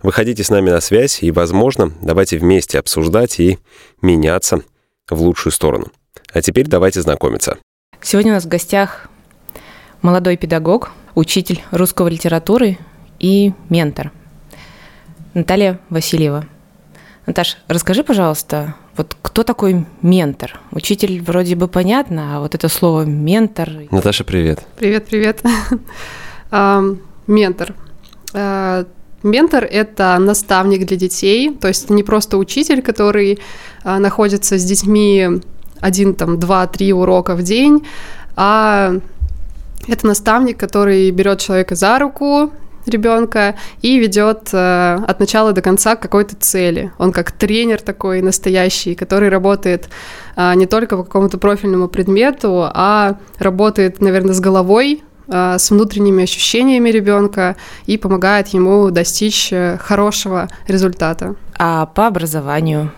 Выходите с нами на связь и, возможно, давайте вместе обсуждать и меняться в лучшую сторону. А теперь давайте знакомиться. Сегодня у нас в гостях молодой педагог, учитель русского литературы и ментор Наталья Васильева. Наташ, расскажи, пожалуйста, вот кто такой ментор? Учитель вроде бы понятно, а вот это слово ментор... Наташа, привет. Привет, привет. Ментор. Ментор – это наставник для детей, то есть не просто учитель, который а, находится с детьми один, там, два, три урока в день, а это наставник, который берет человека за руку, ребенка и ведет э, от начала до конца к какой-то цели. Он как тренер такой настоящий, который работает э, не только по какому-то профильному предмету, а работает, наверное, с головой, с внутренними ощущениями ребенка и помогает ему достичь э, хорошего результата. А по образованию?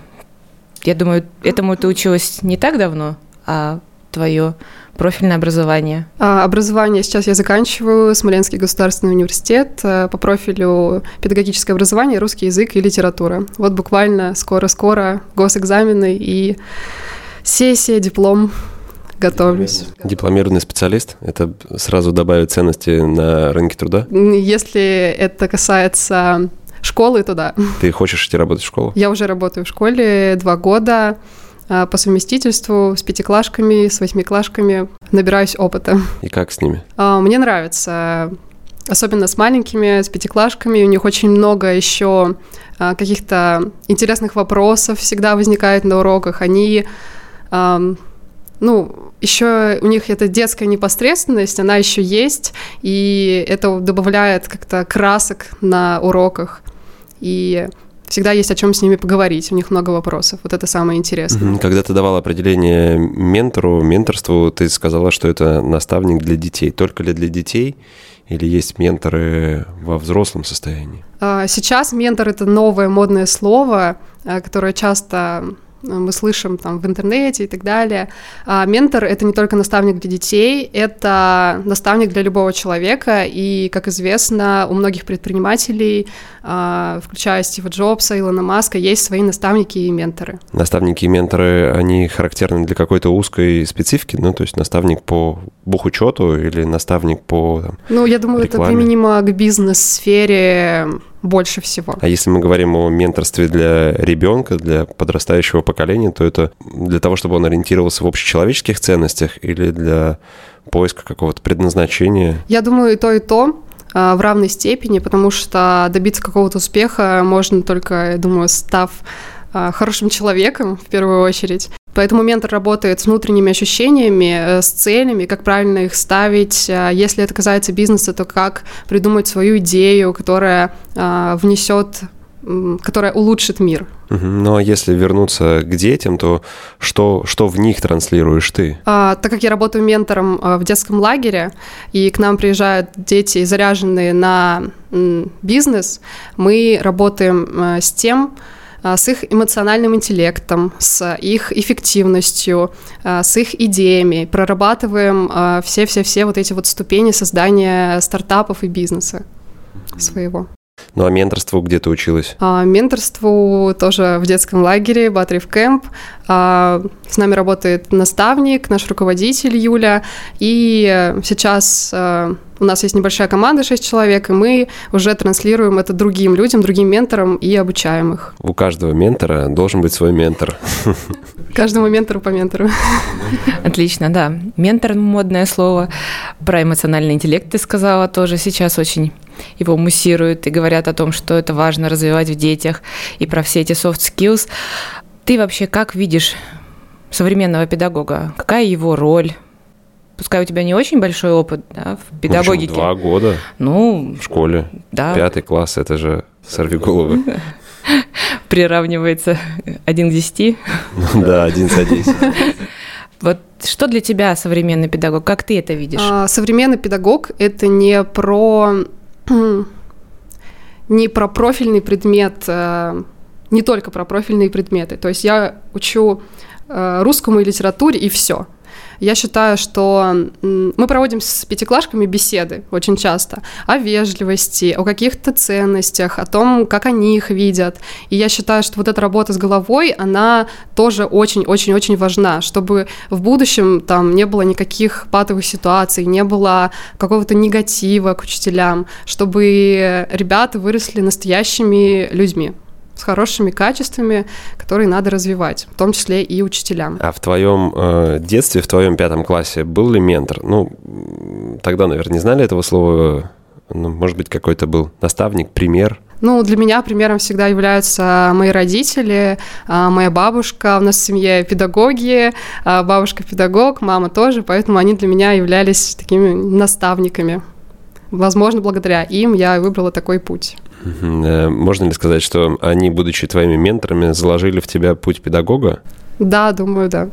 Я думаю, этому ты училась не так давно, а твое профильное образование? А, образование сейчас я заканчиваю Смоленский государственный университет э, по профилю педагогическое образование, русский язык и литература. Вот буквально скоро-скоро госэкзамены и сессия, диплом готовлюсь. Дипломированный специалист? Это сразу добавит ценности на рынке труда? Если это касается школы, то да. Ты хочешь идти работать в школу? Я уже работаю в школе два года а, по совместительству с пятиклашками, с восьмиклашками. Набираюсь опыта. И как с ними? А, мне нравится. Особенно с маленькими, с пятиклашками. У них очень много еще а, каких-то интересных вопросов всегда возникает на уроках. Они ну, еще у них эта детская непосредственность, она еще есть, и это добавляет как-то красок на уроках. И всегда есть о чем с ними поговорить, у них много вопросов. Вот это самое интересное. Когда ты давала определение ментору, менторству, ты сказала, что это наставник для детей. Только ли для детей или есть менторы во взрослом состоянии? А, сейчас ментор — это новое модное слово, а, которое часто мы слышим там в интернете и так далее. А ментор — это не только наставник для детей, это наставник для любого человека, и, как известно, у многих предпринимателей, а, включая Стива Джобса, Илона Маска, есть свои наставники и менторы. Наставники и менторы, они характерны для какой-то узкой специфики, ну, то есть наставник по бухучету или наставник по там, Ну, я думаю, рекламе. это применимо к бизнес-сфере больше всего. А если мы говорим о менторстве для ребенка, для подрастающего поколения, то это для того, чтобы он ориентировался в общечеловеческих ценностях или для поиска какого-то предназначения? Я думаю, и то, и то а, в равной степени, потому что добиться какого-то успеха можно только, я думаю, став а, хорошим человеком в первую очередь. Поэтому ментор работает с внутренними ощущениями, э, с целями, как правильно их ставить. А если это касается бизнеса, то как придумать свою идею, которая а, внесет которая улучшит мир. Ну а если вернуться к детям, то что, что в них транслируешь ты? А, так как я работаю ментором в детском лагере, и к нам приезжают дети, заряженные на бизнес, мы работаем с тем, с их эмоциональным интеллектом, с их эффективностью, а, с их идеями, прорабатываем а, все-все-все вот эти вот ступени создания стартапов и бизнеса своего. Ну а менторству где ты училась? А, менторству тоже в детском лагере, Батрив Кэмп. А, с нами работает наставник, наш руководитель Юля. И сейчас а, у нас есть небольшая команда, 6 человек, и мы уже транслируем это другим людям, другим менторам и обучаем их. У каждого ментора должен быть свой ментор. Каждому ментору по ментору. Отлично, да. Ментор – модное слово. Про эмоциональный интеллект ты сказала тоже сейчас очень его муссируют и говорят о том, что это важно развивать в детях, и про все эти soft skills. Ты вообще как видишь современного педагога? Какая его роль? Пускай у тебя не очень большой опыт да, в педагогике. В два года. Ну, в школе. Да. Пятый класс, это же сорви головы. приравнивается один к десяти. Да, один садись. Вот что для тебя современный педагог? Как ты это видишь? А, современный педагог – это не про, не про профильный предмет, э, не только про профильные предметы. То есть я учу э, русскому и литературе, и все – я считаю, что мы проводим с пятиклашками беседы очень часто о вежливости, о каких-то ценностях, о том, как они их видят. И я считаю, что вот эта работа с головой, она тоже очень-очень-очень важна, чтобы в будущем там не было никаких патовых ситуаций, не было какого-то негатива к учителям, чтобы ребята выросли настоящими людьми с хорошими качествами, которые надо развивать, в том числе и учителям. А в твоем э, детстве, в твоем пятом классе был ли ментор? Ну, тогда, наверное, не знали этого слова. Ну, может быть, какой-то был наставник, пример? Ну, для меня примером всегда являются мои родители, а, моя бабушка, у нас в семье педагоги, а, бабушка педагог, мама тоже, поэтому они для меня являлись такими наставниками. Возможно, благодаря им я выбрала такой путь. Э, можно ли сказать, что они, будучи твоими менторами, заложили в тебя путь педагога? Да, думаю, да.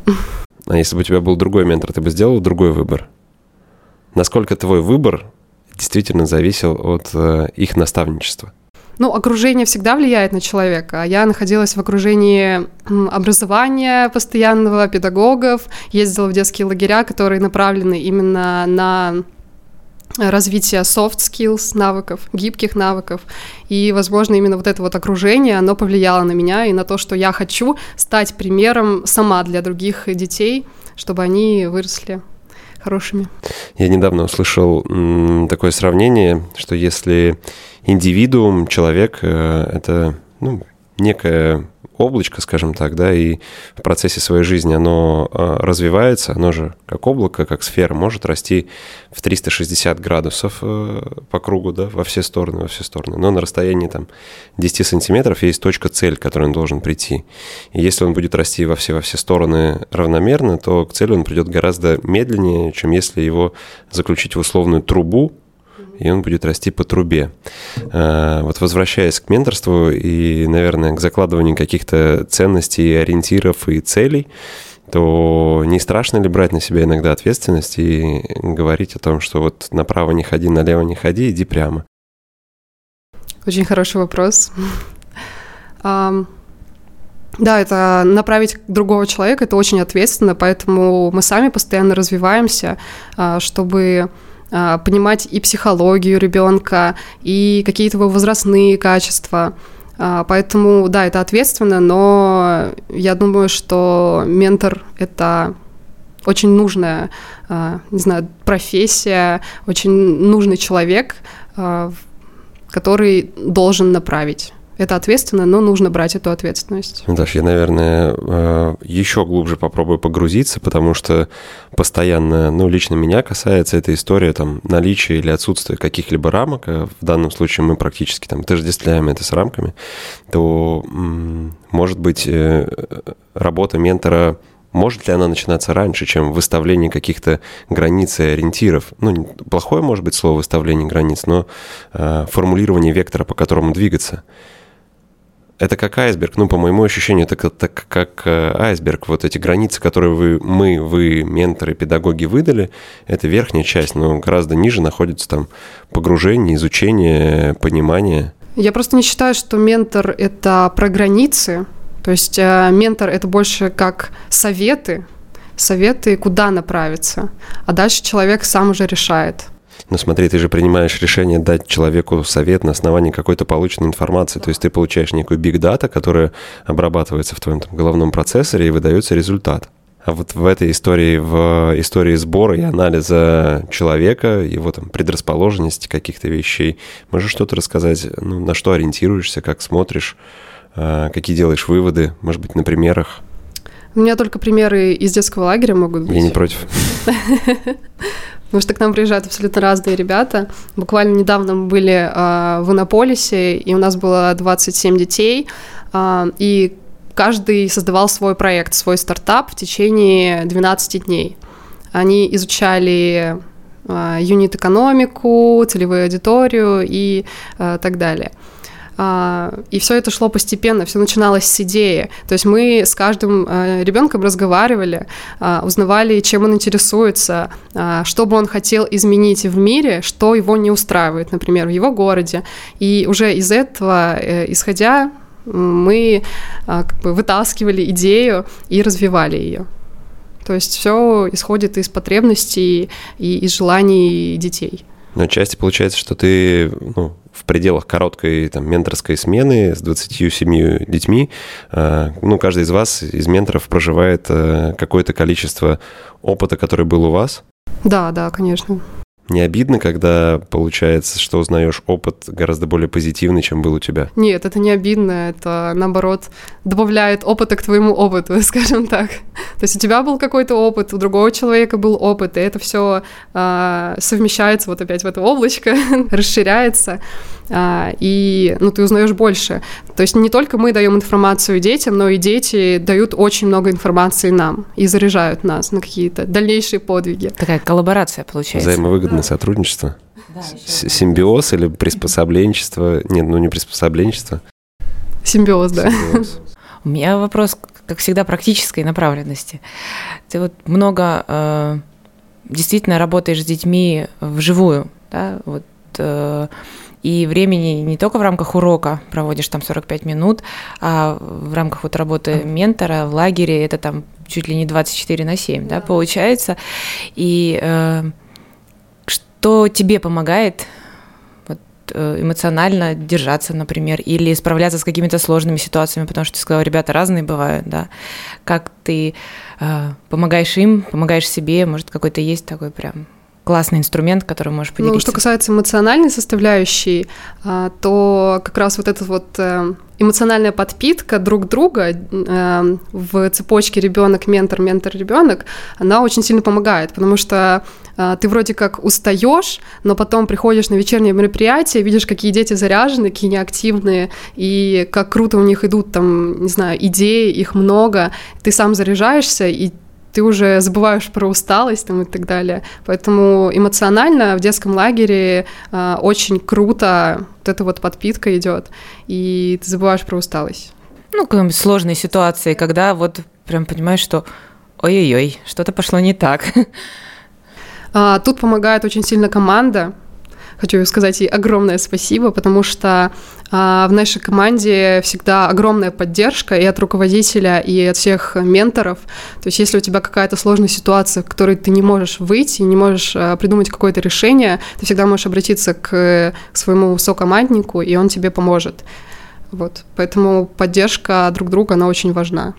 А если бы у тебя был другой ментор, ты бы сделал другой выбор? Насколько твой выбор действительно зависел от э, их наставничества? Ну, окружение всегда влияет на человека. Я находилась в окружении образования постоянного, педагогов, ездила в детские лагеря, которые направлены именно на развития soft skills, навыков, гибких навыков. И, возможно, именно вот это вот окружение, оно повлияло на меня и на то, что я хочу стать примером сама для других детей, чтобы они выросли хорошими. Я недавно услышал такое сравнение, что если индивидуум, человек, э, это ну, некая облачко, скажем так, да, и в процессе своей жизни оно а, развивается, оно же как облако, как сфера, может расти в 360 градусов э, по кругу, да, во все стороны, во все стороны. Но на расстоянии там 10 сантиметров есть точка цель, к которой он должен прийти. И если он будет расти во все, во все стороны равномерно, то к цели он придет гораздо медленнее, чем если его заключить в условную трубу, и он будет расти по трубе. А, вот возвращаясь к менторству и, наверное, к закладыванию каких-то ценностей, ориентиров и целей, то не страшно ли брать на себя иногда ответственность и говорить о том, что вот направо не ходи, налево не ходи, иди прямо? Очень хороший вопрос. Да, это направить другого человека, это очень ответственно, поэтому мы сами постоянно развиваемся, а, чтобы понимать и психологию ребенка, и какие-то его возрастные качества. А, поэтому, да, это ответственно, но я думаю, что ментор — это очень нужная, а, не знаю, профессия, очень нужный человек, который должен направить это ответственно, но нужно брать эту ответственность. Даш, я, наверное, э, еще глубже попробую погрузиться, потому что постоянно, ну, лично меня касается эта история там наличия или отсутствия каких-либо рамок, а в данном случае мы практически там отождествляем это с рамками, то, может быть, э, работа ментора может ли она начинаться раньше, чем выставление каких-то границ и ориентиров? Ну, плохое может быть слово выставление границ, но э, формулирование вектора, по которому двигаться это как айсберг. Ну, по моему ощущению, это как, так, как э, айсберг. Вот эти границы, которые вы, мы, вы, менторы, педагоги выдали, это верхняя часть, но гораздо ниже находится там погружение, изучение, понимание. Я просто не считаю, что ментор — это про границы. То есть э, ментор — это больше как советы, советы, куда направиться. А дальше человек сам уже решает — ну смотри, ты же принимаешь решение дать человеку совет на основании какой-то полученной информации. То есть ты получаешь некую биг дата, которая обрабатывается в твоем там, головном процессоре и выдается результат. А вот в этой истории, в истории сбора и анализа человека, его там предрасположенности каких-то вещей, можешь что-то рассказать, ну, на что ориентируешься, как смотришь, а, какие делаешь выводы, может быть, на примерах? У меня только примеры из детского лагеря могут быть. Я не против. Потому что к нам приезжают абсолютно разные ребята. Буквально недавно мы были э, в Иннополисе, и у нас было 27 детей, э, и каждый создавал свой проект, свой стартап в течение 12 дней. Они изучали э, юнит-экономику, целевую аудиторию и э, так далее. А, и все это шло постепенно, все начиналось с идеи. То есть мы с каждым а, ребенком разговаривали, а, узнавали, чем он интересуется, что бы он хотел изменить в мире, что его не устраивает, например, в его городе. И уже из этого, э, исходя, мы как бы вытаскивали идею и развивали ее. То есть все исходит из потребностей и из желаний детей. Но отчасти получается, что ты ну, в пределах короткой там, менторской смены с 27 детьми, э, ну, каждый из вас, из менторов, проживает э, какое-то количество опыта, который был у вас? Да, да, конечно. Не обидно, когда получается, что узнаешь опыт гораздо более позитивный, чем был у тебя? Нет, это не обидно, это наоборот добавляет опыта к твоему опыту, скажем так. То есть у тебя был какой-то опыт, у другого человека был опыт, и это все а, совмещается вот опять в это облачко, расширяется, а, и ну, ты узнаешь больше. То есть не только мы даем информацию детям, но и дети дают очень много информации нам и заряжают нас на какие-то дальнейшие подвиги. Такая коллаборация получается. Взаимовыгодное да. сотрудничество. Да, Симбиоз или приспособленчество? Нет, ну не приспособленчество. Симбиоз, да. Симбиоз. У меня вопрос, как всегда, практической направленности. Ты вот много э, действительно работаешь с детьми вживую, да, вот э, и времени не только в рамках урока проводишь там 45 минут, а в рамках вот работы ментора в лагере это там чуть ли не 24 на 7, да, да получается. И э, что тебе помогает Э, эмоционально держаться, например, или справляться с какими-то сложными ситуациями, потому что ты сказала, ребята разные бывают, да. Как ты э, помогаешь им, помогаешь себе, может, какой-то есть такой прям классный инструмент, который можешь поделиться. Ну, что касается эмоциональной составляющей, а, то как раз вот этот вот э, эмоциональная подпитка друг друга э, в цепочке ребенок, ментор, ментор, ребенок, она очень сильно помогает, потому что э, ты вроде как устаешь, но потом приходишь на вечернее мероприятие, видишь, какие дети заряжены, какие неактивные, и как круто у них идут там, не знаю, идеи, их много, ты сам заряжаешься, и ты уже забываешь про усталость там, и так далее. Поэтому эмоционально в детском лагере э, очень круто вот эта вот подпитка идет, и ты забываешь про усталость. Ну, какие-нибудь сложные ситуации, когда вот прям понимаешь, что ой-ой-ой, что-то пошло не так. А, тут помогает очень сильно команда, хочу сказать ей огромное спасибо, потому что а, в нашей команде всегда огромная поддержка и от руководителя, и от всех менторов. То есть если у тебя какая-то сложная ситуация, в которой ты не можешь выйти, не можешь а, придумать какое-то решение, ты всегда можешь обратиться к своему сокоманднику, и он тебе поможет. Вот. Поэтому поддержка друг друга, она очень важна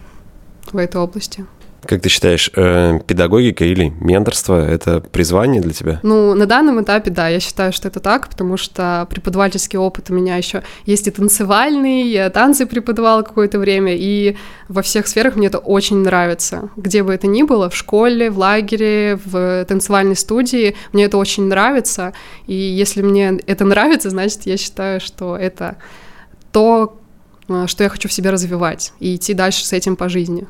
в этой области. Как ты считаешь, э, педагогика или менторство – это призвание для тебя? Ну, на данном этапе, да, я считаю, что это так, потому что преподавательский опыт у меня еще есть и танцевальный, я танцы преподавала какое-то время, и во всех сферах мне это очень нравится. Где бы это ни было, в школе, в лагере, в танцевальной студии, мне это очень нравится, и если мне это нравится, значит, я считаю, что это то, э, что я хочу в себе развивать и идти дальше с этим по жизни.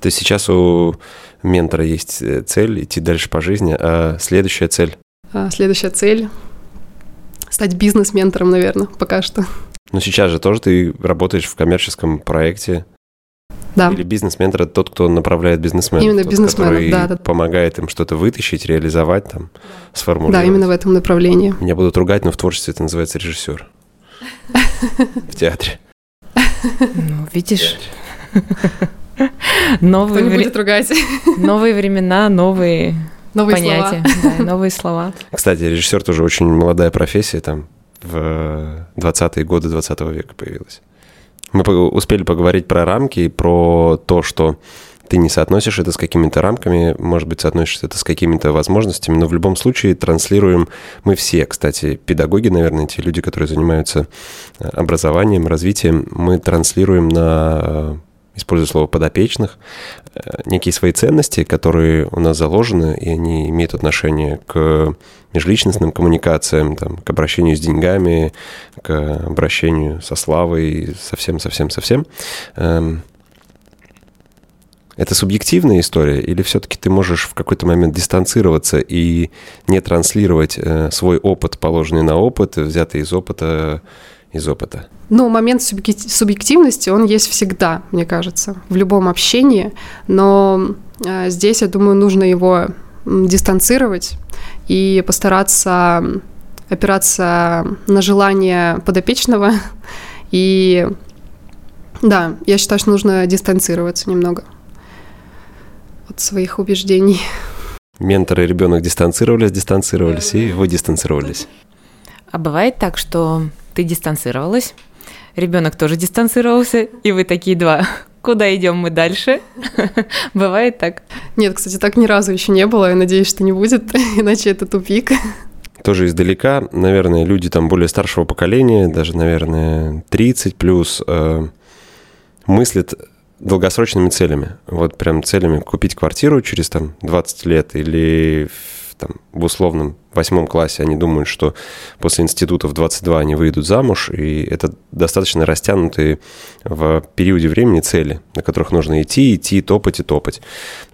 То есть сейчас у ментора есть э, цель идти дальше по жизни, а следующая цель? А, следующая цель — стать бизнес-ментором, наверное, пока что. Но сейчас же тоже ты работаешь в коммерческом проекте. Да. Или бизнес-ментор — это тот, кто направляет бизнесменов. Именно бизнесмен, да, да. помогает им что-то вытащить, реализовать, там, сформулировать. Да, именно в этом направлении. Меня будут ругать, но в творчестве это называется режиссер. В театре. Ну, видишь... Новые Кто не будет ругать. Новые времена, новые новые понятия, слова. Да, новые слова. Кстати, режиссер тоже очень молодая профессия, там в 20-е годы 20 века появилась. Мы успели поговорить про рамки и про то, что ты не соотносишь это с какими-то рамками, может быть, соотносишь это с какими-то возможностями, но в любом случае транслируем мы все, кстати, педагоги, наверное, те люди, которые занимаются э, образованием, развитием, мы транслируем на использую слово подопечных, э, некие свои ценности, которые у нас заложены, и они имеют отношение к межличностным коммуникациям, там, к обращению с деньгами, к обращению со славой, совсем-совсем-совсем. Эм, это субъективная история, или все-таки ты можешь в какой-то момент дистанцироваться и не транслировать э, свой опыт, положенный на опыт, взятый из опыта из опыта? Ну, момент субъективности, он есть всегда, мне кажется, в любом общении, но э, здесь, я думаю, нужно его дистанцировать и постараться опираться на желание подопечного. И да, я считаю, что нужно дистанцироваться немного от своих убеждений. Ментор и ребенок дистанцировались, дистанцировались, и вы дистанцировались. А бывает так, что ты дистанцировалась, ребенок тоже дистанцировался, и вы такие два. Куда идем мы дальше? Бывает так? Нет, кстати, так ни разу еще не было. Я надеюсь, что не будет, иначе это тупик. Тоже издалека, наверное, люди там более старшего поколения, даже, наверное, 30 плюс, э, мыслят долгосрочными целями. Вот прям целями купить квартиру через там 20 лет или в, там, в условном восьмом классе они думают, что после института в 22 они выйдут замуж, и это достаточно растянутые в периоде времени цели, на которых нужно идти, идти, топать и топать.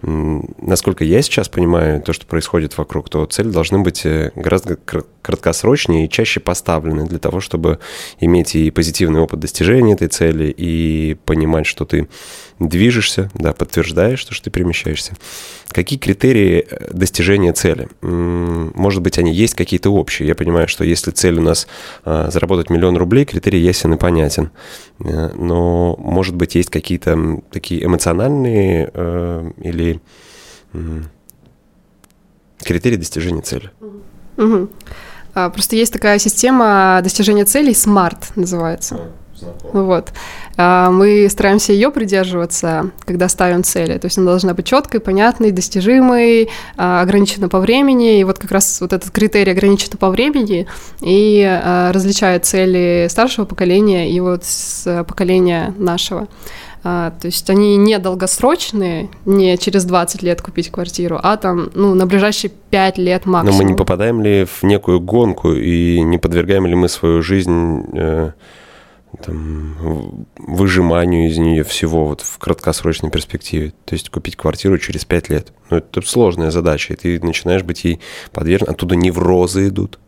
Насколько я сейчас понимаю то, что происходит вокруг, то цели должны быть э, гораздо краткосрочнее и чаще поставлены для того, чтобы иметь и позитивный опыт достижения этой цели, и понимать, что ты движешься, да, подтверждаешь, что ты перемещаешься. Какие критерии э, достижения цели? Может быть, они есть какие-то общие. Я понимаю, что если цель у нас а, заработать миллион рублей, критерий ясен и понятен. Э, но, может быть, есть какие-то такие эмоциональные э, или критерии достижения цели. Угу. Просто есть такая система достижения целей, SMART называется. Вот. А, мы стараемся ее придерживаться, когда ставим цели. То есть она должна быть четкой, понятной, достижимой, а, ограничена по времени. И вот как раз вот этот критерий ограничена по времени и а, различает цели старшего поколения и вот с поколения нашего. то есть они не долгосрочные, не через 20 лет купить квартиру, а там, ну, на ближайшие 5 лет максимум. Но мы не попадаем ли в некую гонку и не подвергаем ли мы свою жизнь э, там, выжиманию из нее всего вот в краткосрочной перспективе. То есть купить квартиру через пять лет. Ну, это сложная задача, и ты начинаешь быть ей подвержен. Оттуда неврозы идут.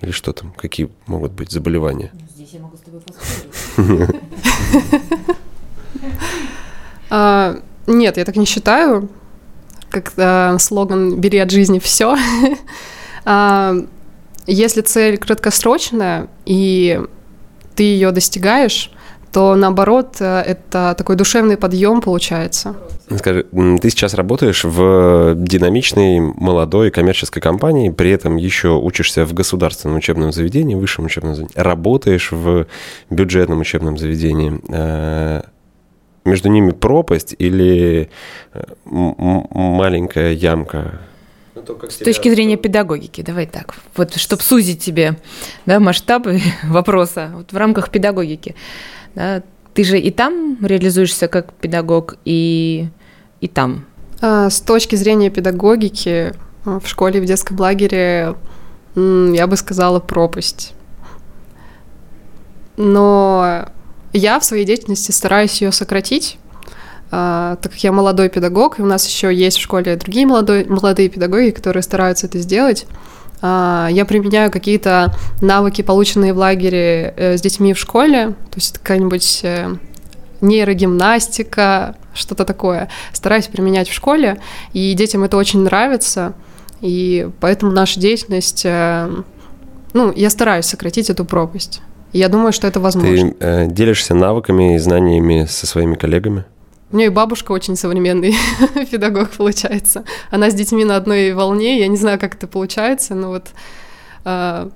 Или что там? Какие могут быть заболевания? Ну, здесь я могу с тобой поспорить. А, нет, я так не считаю. Как а, слоган «Бери от жизни все». А, если цель краткосрочная и ты ее достигаешь, то наоборот э, это такой душевный подъем получается. Скажи, ты сейчас работаешь в динамичной молодой коммерческой компании, при этом еще учишься в государственном учебном заведении, высшем учебном заведении, работаешь в бюджетном учебном заведении. Э, между ними пропасть или э, маленькая ямка? Ну, С точки зрения педагогики, давай так, вот чтобы сузить тебе да, масштабы вопроса вот в рамках педагогики. Да, ты же и там реализуешься как педагог, и, и там. А, с точки зрения педагогики а, в школе, в детском лагере, я бы сказала, пропасть. Но я в своей деятельности стараюсь ее сократить, а, так как я молодой педагог, и у нас еще есть в школе другие молодой, молодые педагоги, которые стараются это сделать, а, я применяю какие-то навыки, полученные в лагере э, с детьми в школе, то есть какая-нибудь э, нейрогимнастика, что-то такое. Стараюсь применять в школе, и детям это очень нравится, и поэтому наша деятельность, э, ну, я стараюсь сократить эту пропасть. Я думаю, что это возможно. Ты э, делишься навыками и знаниями со своими коллегами? У меня и бабушка очень современный педагог получается. Она с детьми на одной волне. Я не знаю, как это получается, но вот э,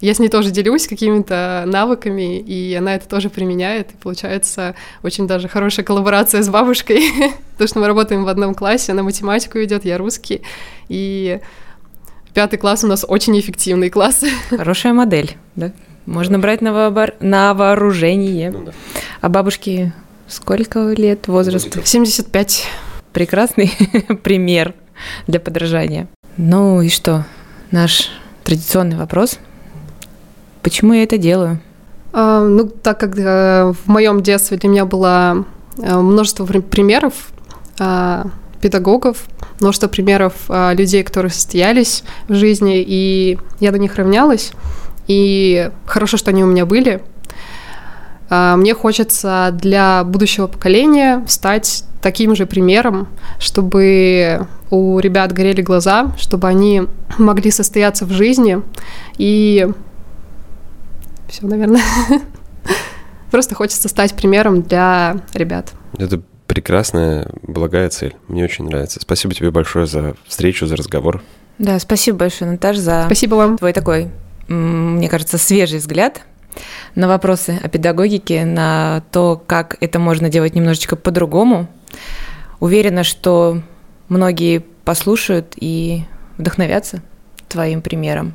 я с ней тоже делюсь какими-то навыками, и она это тоже применяет. И получается очень даже хорошая коллаборация с бабушкой, потому что мы работаем в одном классе. Она математику ведет, я русский. И пятый класс у нас очень эффективный класс. Хорошая модель, да? Можно брать на, вообор... на вооружение. Ну, да. А бабушки Сколько лет возраст? 75. Прекрасный пример для подражания. Ну и что? Наш традиционный вопрос. Почему я это делаю? А, ну, так как а, в моем детстве для меня было а, множество примеров а, педагогов, множество примеров а, людей, которые состоялись в жизни, и я на них равнялась. и хорошо, что они у меня были. А, мне хочется для будущего поколения стать таким же примером, чтобы у ребят горели глаза, чтобы они могли состояться в жизни и все, наверное. Просто хочется стать примером для ребят. Это прекрасная, благая цель. Мне очень нравится. Спасибо тебе большое за встречу, за разговор. Да, спасибо большое, Наташ, за спасибо вам. твой такой, мне кажется, свежий взгляд на вопросы о педагогике, на то, как это можно делать немножечко по-другому. Уверена, что многие послушают и вдохновятся твоим примером.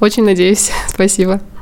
Очень надеюсь. Спасибо.